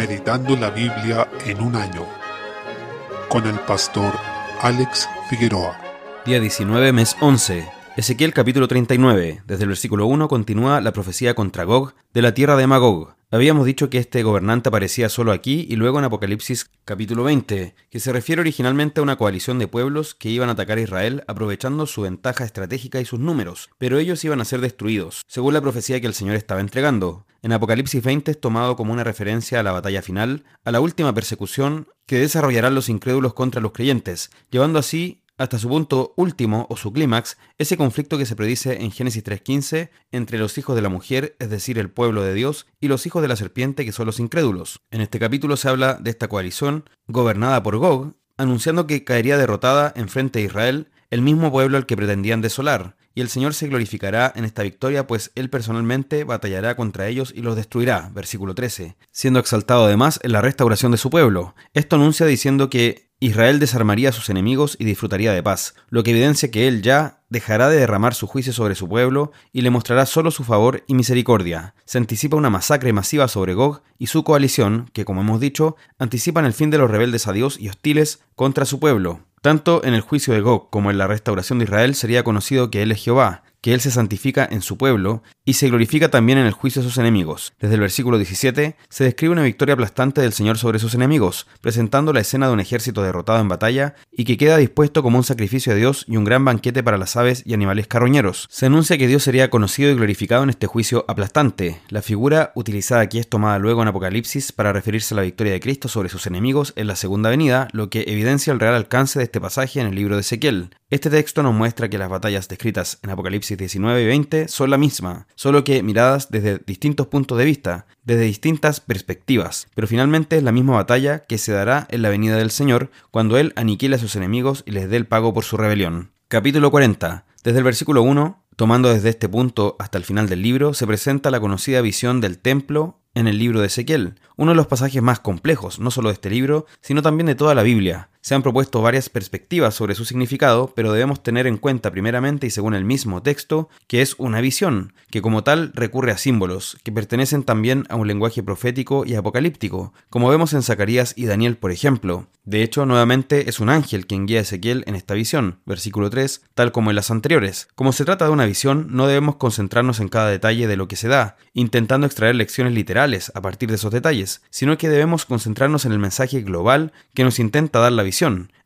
Meditando la Biblia en un año con el pastor Alex Figueroa. Día 19, mes 11. Ezequiel capítulo 39. Desde el versículo 1 continúa la profecía contra Gog de la tierra de Magog. Habíamos dicho que este gobernante aparecía solo aquí y luego en Apocalipsis capítulo 20, que se refiere originalmente a una coalición de pueblos que iban a atacar a Israel aprovechando su ventaja estratégica y sus números, pero ellos iban a ser destruidos, según la profecía que el Señor estaba entregando. En Apocalipsis 20 es tomado como una referencia a la batalla final, a la última persecución que desarrollarán los incrédulos contra los creyentes, llevando así hasta su punto último o su clímax, ese conflicto que se predice en Génesis 3.15 entre los hijos de la mujer, es decir, el pueblo de Dios, y los hijos de la serpiente, que son los incrédulos. En este capítulo se habla de esta coalición, gobernada por Gog, anunciando que caería derrotada en frente de Israel, el mismo pueblo al que pretendían desolar, y el Señor se glorificará en esta victoria, pues Él personalmente batallará contra ellos y los destruirá, versículo 13, siendo exaltado además en la restauración de su pueblo. Esto anuncia diciendo que Israel desarmaría a sus enemigos y disfrutaría de paz, lo que evidencia que él ya dejará de derramar su juicio sobre su pueblo y le mostrará solo su favor y misericordia. Se anticipa una masacre masiva sobre Gog y su coalición, que como hemos dicho, anticipan el fin de los rebeldes a Dios y hostiles contra su pueblo. Tanto en el juicio de Gog como en la restauración de Israel sería conocido que Él es Jehová, que Él se santifica en su pueblo y se glorifica también en el juicio de sus enemigos. Desde el versículo 17 se describe una victoria aplastante del Señor sobre sus enemigos, presentando la escena de un ejército derrotado en batalla y que queda dispuesto como un sacrificio de Dios y un gran banquete para las aves y animales carroñeros. Se anuncia que Dios sería conocido y glorificado en este juicio aplastante. La figura utilizada aquí es tomada luego en Apocalipsis para referirse a la victoria de Cristo sobre sus enemigos en la segunda venida, lo que evidencia el real alcance de este pasaje en el libro de Ezequiel. Este texto nos muestra que las batallas descritas en Apocalipsis 19 y 20 son la misma, solo que miradas desde distintos puntos de vista, desde distintas perspectivas, pero finalmente es la misma batalla que se dará en la venida del Señor cuando Él aniquile a sus enemigos y les dé el pago por su rebelión. Capítulo 40. Desde el versículo 1, tomando desde este punto hasta el final del libro, se presenta la conocida visión del templo en el libro de Ezequiel, uno de los pasajes más complejos, no solo de este libro, sino también de toda la Biblia. Se han propuesto varias perspectivas sobre su significado, pero debemos tener en cuenta primeramente y según el mismo texto, que es una visión, que como tal recurre a símbolos, que pertenecen también a un lenguaje profético y apocalíptico, como vemos en Zacarías y Daniel, por ejemplo. De hecho, nuevamente es un ángel quien guía a Ezequiel en esta visión, versículo 3, tal como en las anteriores. Como se trata de una visión, no debemos concentrarnos en cada detalle de lo que se da, intentando extraer lecciones literales a partir de esos detalles, sino que debemos concentrarnos en el mensaje global que nos intenta dar la visión,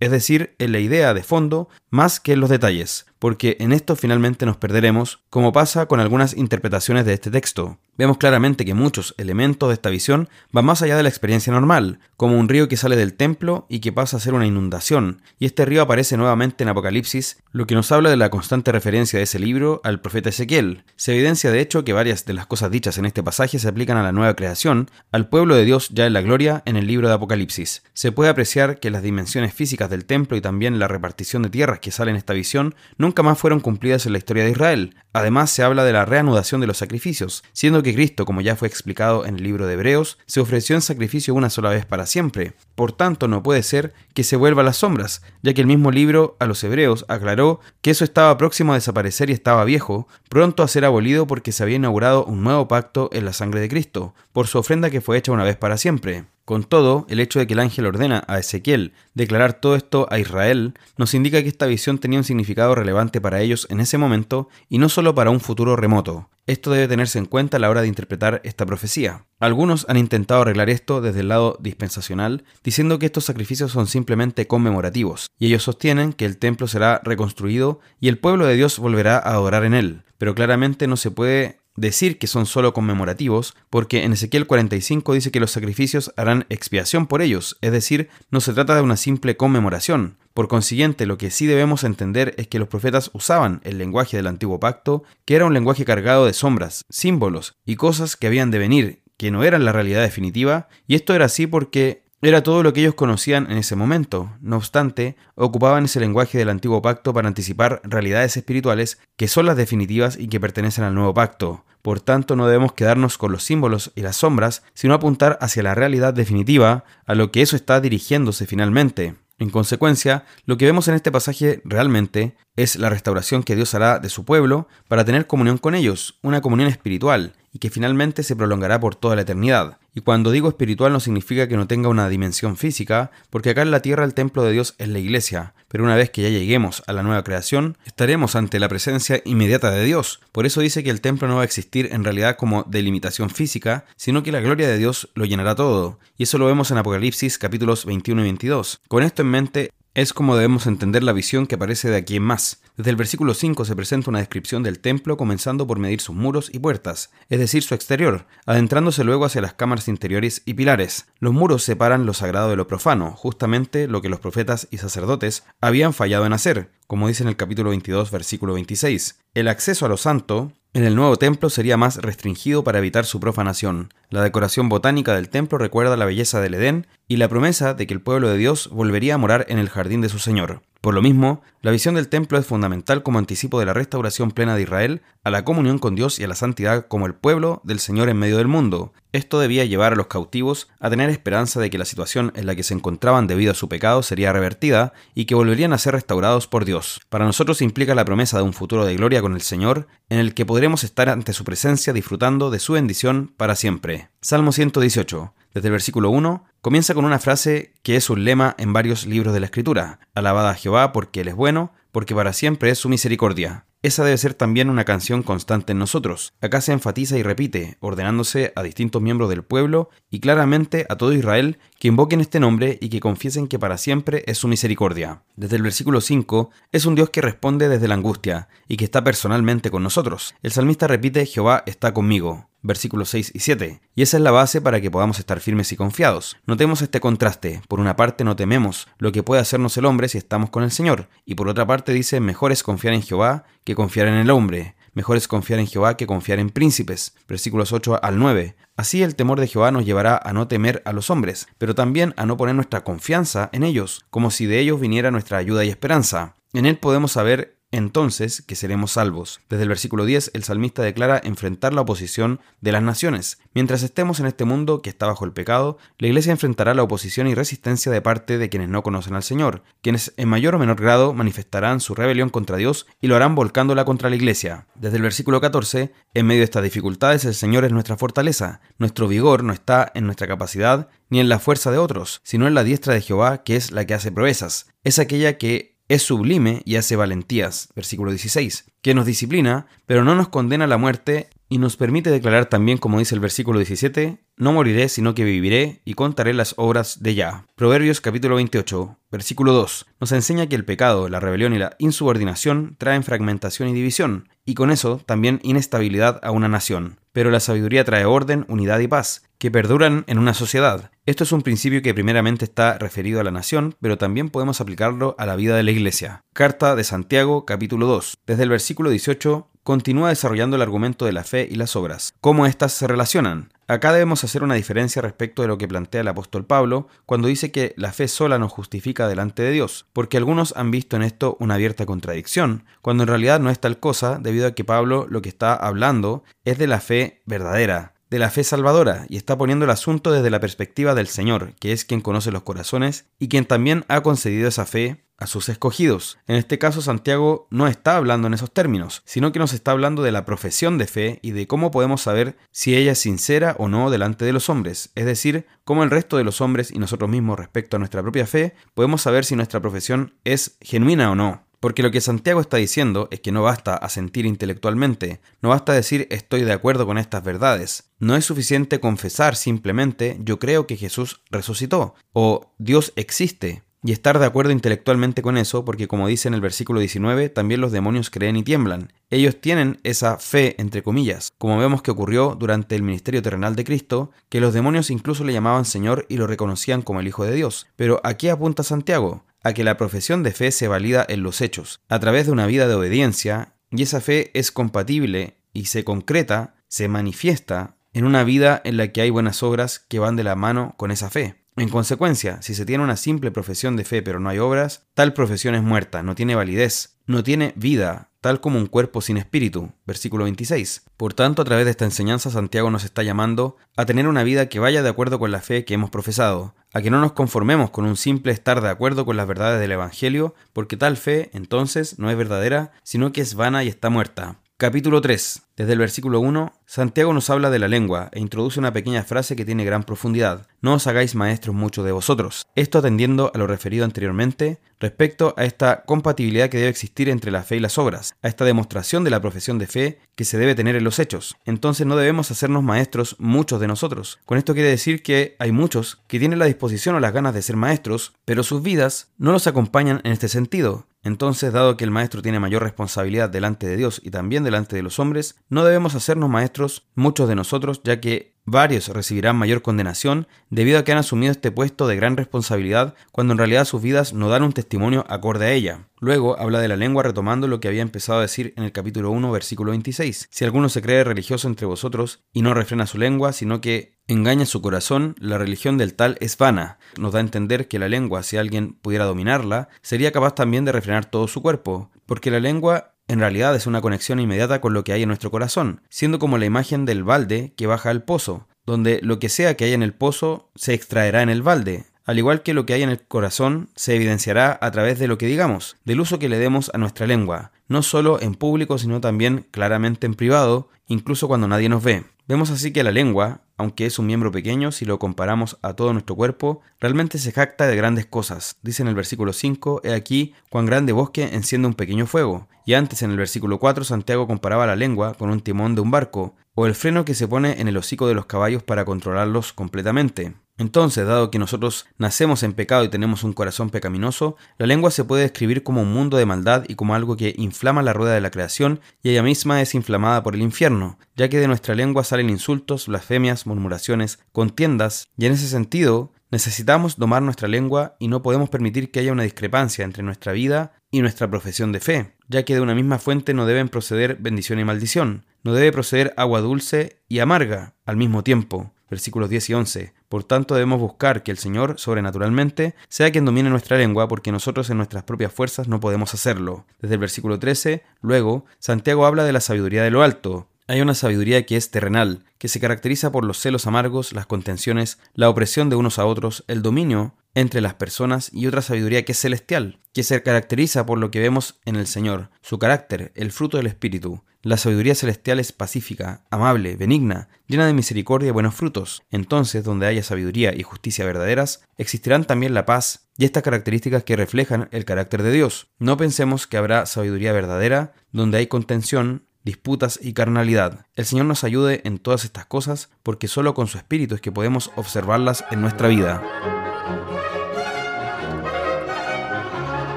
es decir, en la idea de fondo más que en los detalles, porque en esto finalmente nos perderemos, como pasa con algunas interpretaciones de este texto. Vemos claramente que muchos elementos de esta visión van más allá de la experiencia normal, como un río que sale del templo y que pasa a ser una inundación, y este río aparece nuevamente en Apocalipsis, lo que nos habla de la constante referencia de ese libro al profeta Ezequiel. Se evidencia de hecho que varias de las cosas dichas en este pasaje se aplican a la nueva creación, al pueblo de Dios ya en la gloria en el libro de Apocalipsis. Se puede apreciar que las dimensiones físicas del templo y también la repartición de tierras que sale en esta visión nunca más fueron cumplidas en la historia de Israel. Además se habla de la reanudación de los sacrificios, siendo que Cristo, como ya fue explicado en el libro de Hebreos, se ofreció en sacrificio una sola vez para siempre. Por tanto, no puede ser que se vuelva a las sombras, ya que el mismo libro a los Hebreos aclaró que eso estaba próximo a desaparecer y estaba viejo, pronto a ser abolido porque se había inaugurado un nuevo pacto en la sangre de Cristo, por su ofrenda que fue hecha una vez para siempre. Con todo, el hecho de que el ángel ordena a Ezequiel declarar todo esto a Israel nos indica que esta visión tenía un significado relevante para ellos en ese momento y no solo para un futuro remoto. Esto debe tenerse en cuenta a la hora de interpretar esta profecía. Algunos han intentado arreglar esto desde el lado dispensacional, diciendo que estos sacrificios son simplemente conmemorativos, y ellos sostienen que el templo será reconstruido y el pueblo de Dios volverá a adorar en él. Pero claramente no se puede decir que son solo conmemorativos, porque en Ezequiel 45 dice que los sacrificios harán expiación por ellos, es decir, no se trata de una simple conmemoración. Por consiguiente, lo que sí debemos entender es que los profetas usaban el lenguaje del antiguo pacto, que era un lenguaje cargado de sombras, símbolos y cosas que habían de venir, que no eran la realidad definitiva, y esto era así porque era todo lo que ellos conocían en ese momento. No obstante, ocupaban ese lenguaje del antiguo pacto para anticipar realidades espirituales que son las definitivas y que pertenecen al nuevo pacto. Por tanto, no debemos quedarnos con los símbolos y las sombras, sino apuntar hacia la realidad definitiva, a lo que eso está dirigiéndose finalmente. En consecuencia, lo que vemos en este pasaje realmente es la restauración que Dios hará de su pueblo para tener comunión con ellos, una comunión espiritual, y que finalmente se prolongará por toda la eternidad. Y cuando digo espiritual no significa que no tenga una dimensión física, porque acá en la tierra el templo de Dios es la iglesia, pero una vez que ya lleguemos a la nueva creación, estaremos ante la presencia inmediata de Dios. Por eso dice que el templo no va a existir en realidad como delimitación física, sino que la gloria de Dios lo llenará todo. Y eso lo vemos en Apocalipsis capítulos 21 y 22. Con esto en mente, es como debemos entender la visión que aparece de aquí en más. Desde el versículo 5 se presenta una descripción del templo comenzando por medir sus muros y puertas, es decir, su exterior, adentrándose luego hacia las cámaras interiores y pilares. Los muros separan lo sagrado de lo profano, justamente lo que los profetas y sacerdotes habían fallado en hacer, como dice en el capítulo 22, versículo 26. El acceso a lo santo en el nuevo templo sería más restringido para evitar su profanación. La decoración botánica del templo recuerda la belleza del Edén y la promesa de que el pueblo de Dios volvería a morar en el jardín de su Señor. Por lo mismo, la visión del templo es fundamental como anticipo de la restauración plena de Israel a la comunión con Dios y a la santidad como el pueblo del Señor en medio del mundo. Esto debía llevar a los cautivos a tener esperanza de que la situación en la que se encontraban debido a su pecado sería revertida y que volverían a ser restaurados por Dios. Para nosotros implica la promesa de un futuro de gloria con el Señor, en el que podremos estar ante su presencia disfrutando de su bendición para siempre. Salmo 118 desde el versículo 1, comienza con una frase que es un lema en varios libros de la Escritura. Alabada a Jehová porque Él es bueno, porque para siempre es su misericordia. Esa debe ser también una canción constante en nosotros. Acá se enfatiza y repite, ordenándose a distintos miembros del pueblo y claramente a todo Israel que invoquen este nombre y que confiesen que para siempre es su misericordia. Desde el versículo 5, es un Dios que responde desde la angustia y que está personalmente con nosotros. El salmista repite, Jehová está conmigo versículos 6 y 7. Y esa es la base para que podamos estar firmes y confiados. Notemos este contraste. Por una parte no tememos lo que puede hacernos el hombre si estamos con el Señor. Y por otra parte dice, mejor es confiar en Jehová que confiar en el hombre. Mejor es confiar en Jehová que confiar en príncipes. Versículos 8 al 9. Así el temor de Jehová nos llevará a no temer a los hombres, pero también a no poner nuestra confianza en ellos, como si de ellos viniera nuestra ayuda y esperanza. En él podemos saber entonces que seremos salvos. Desde el versículo 10 el salmista declara enfrentar la oposición de las naciones. Mientras estemos en este mundo que está bajo el pecado, la iglesia enfrentará la oposición y resistencia de parte de quienes no conocen al Señor, quienes en mayor o menor grado manifestarán su rebelión contra Dios y lo harán volcándola contra la iglesia. Desde el versículo 14, en medio de estas dificultades el Señor es nuestra fortaleza. Nuestro vigor no está en nuestra capacidad ni en la fuerza de otros, sino en la diestra de Jehová, que es la que hace proezas. Es aquella que es sublime y hace valentías, versículo 16, que nos disciplina, pero no nos condena a la muerte y nos permite declarar también, como dice el versículo 17, no moriré, sino que viviré y contaré las obras de Yah. Proverbios capítulo 28, versículo 2, nos enseña que el pecado, la rebelión y la insubordinación traen fragmentación y división, y con eso también inestabilidad a una nación. Pero la sabiduría trae orden, unidad y paz, que perduran en una sociedad. Esto es un principio que primeramente está referido a la nación, pero también podemos aplicarlo a la vida de la iglesia. Carta de Santiago capítulo 2. Desde el versículo 18 continúa desarrollando el argumento de la fe y las obras. ¿Cómo éstas se relacionan? Acá debemos hacer una diferencia respecto de lo que plantea el apóstol Pablo cuando dice que la fe sola nos justifica delante de Dios, porque algunos han visto en esto una abierta contradicción, cuando en realidad no es tal cosa debido a que Pablo lo que está hablando es de la fe verdadera, de la fe salvadora y está poniendo el asunto desde la perspectiva del Señor, que es quien conoce los corazones y quien también ha concedido esa fe a sus escogidos. En este caso, Santiago no está hablando en esos términos, sino que nos está hablando de la profesión de fe y de cómo podemos saber si ella es sincera o no delante de los hombres, es decir, cómo el resto de los hombres y nosotros mismos respecto a nuestra propia fe podemos saber si nuestra profesión es genuina o no. Porque lo que Santiago está diciendo es que no basta asentir intelectualmente, no basta decir estoy de acuerdo con estas verdades. No es suficiente confesar simplemente yo creo que Jesús resucitó o Dios existe y estar de acuerdo intelectualmente con eso, porque como dice en el versículo 19, también los demonios creen y tiemblan. Ellos tienen esa fe, entre comillas, como vemos que ocurrió durante el ministerio terrenal de Cristo, que los demonios incluso le llamaban Señor y lo reconocían como el Hijo de Dios. Pero aquí apunta Santiago, a que la profesión de fe se valida en los hechos, a través de una vida de obediencia, y esa fe es compatible y se concreta, se manifiesta en una vida en la que hay buenas obras que van de la mano con esa fe. En consecuencia, si se tiene una simple profesión de fe pero no hay obras, tal profesión es muerta, no tiene validez, no tiene vida, tal como un cuerpo sin espíritu. Versículo 26. Por tanto, a través de esta enseñanza, Santiago nos está llamando a tener una vida que vaya de acuerdo con la fe que hemos profesado, a que no nos conformemos con un simple estar de acuerdo con las verdades del Evangelio, porque tal fe, entonces, no es verdadera, sino que es vana y está muerta. Capítulo 3. Desde el versículo 1, Santiago nos habla de la lengua e introduce una pequeña frase que tiene gran profundidad. No os hagáis maestros muchos de vosotros. Esto atendiendo a lo referido anteriormente respecto a esta compatibilidad que debe existir entre la fe y las obras, a esta demostración de la profesión de fe que se debe tener en los hechos. Entonces no debemos hacernos maestros muchos de nosotros. Con esto quiere decir que hay muchos que tienen la disposición o las ganas de ser maestros, pero sus vidas no los acompañan en este sentido. Entonces, dado que el maestro tiene mayor responsabilidad delante de Dios y también delante de los hombres, no debemos hacernos maestros muchos de nosotros, ya que varios recibirán mayor condenación debido a que han asumido este puesto de gran responsabilidad cuando en realidad sus vidas no dan un testimonio acorde a ella. Luego habla de la lengua retomando lo que había empezado a decir en el capítulo 1, versículo 26. Si alguno se cree religioso entre vosotros y no refrena su lengua, sino que engaña su corazón, la religión del tal es vana. Nos da a entender que la lengua, si alguien pudiera dominarla, sería capaz también de refrenar todo su cuerpo, porque la lengua en realidad es una conexión inmediata con lo que hay en nuestro corazón, siendo como la imagen del balde que baja al pozo, donde lo que sea que hay en el pozo se extraerá en el balde, al igual que lo que hay en el corazón se evidenciará a través de lo que digamos, del uso que le demos a nuestra lengua, no solo en público, sino también claramente en privado, incluso cuando nadie nos ve. Vemos así que la lengua, aunque es un miembro pequeño, si lo comparamos a todo nuestro cuerpo, realmente se jacta de grandes cosas. Dice en el versículo 5, He aquí cuán grande bosque enciende un pequeño fuego. Y antes en el versículo 4, Santiago comparaba la lengua con un timón de un barco, o el freno que se pone en el hocico de los caballos para controlarlos completamente. Entonces, dado que nosotros nacemos en pecado y tenemos un corazón pecaminoso, la lengua se puede describir como un mundo de maldad y como algo que inflama la rueda de la creación y ella misma es inflamada por el infierno, ya que de nuestra lengua salen insultos, blasfemias, murmuraciones, contiendas, y en ese sentido necesitamos domar nuestra lengua y no podemos permitir que haya una discrepancia entre nuestra vida y nuestra profesión de fe, ya que de una misma fuente no deben proceder bendición y maldición, no debe proceder agua dulce y amarga al mismo tiempo versículos 10 y 11. Por tanto, debemos buscar que el Señor, sobrenaturalmente, sea quien domine nuestra lengua, porque nosotros en nuestras propias fuerzas no podemos hacerlo. Desde el versículo 13, luego, Santiago habla de la sabiduría de lo alto. Hay una sabiduría que es terrenal, que se caracteriza por los celos amargos, las contenciones, la opresión de unos a otros, el dominio entre las personas y otra sabiduría que es celestial, que se caracteriza por lo que vemos en el Señor, su carácter, el fruto del Espíritu. La sabiduría celestial es pacífica, amable, benigna, llena de misericordia y buenos frutos. Entonces, donde haya sabiduría y justicia verdaderas, existirán también la paz y estas características que reflejan el carácter de Dios. No pensemos que habrá sabiduría verdadera donde hay contención, disputas y carnalidad. El Señor nos ayude en todas estas cosas porque solo con su Espíritu es que podemos observarlas en nuestra vida. Thank you.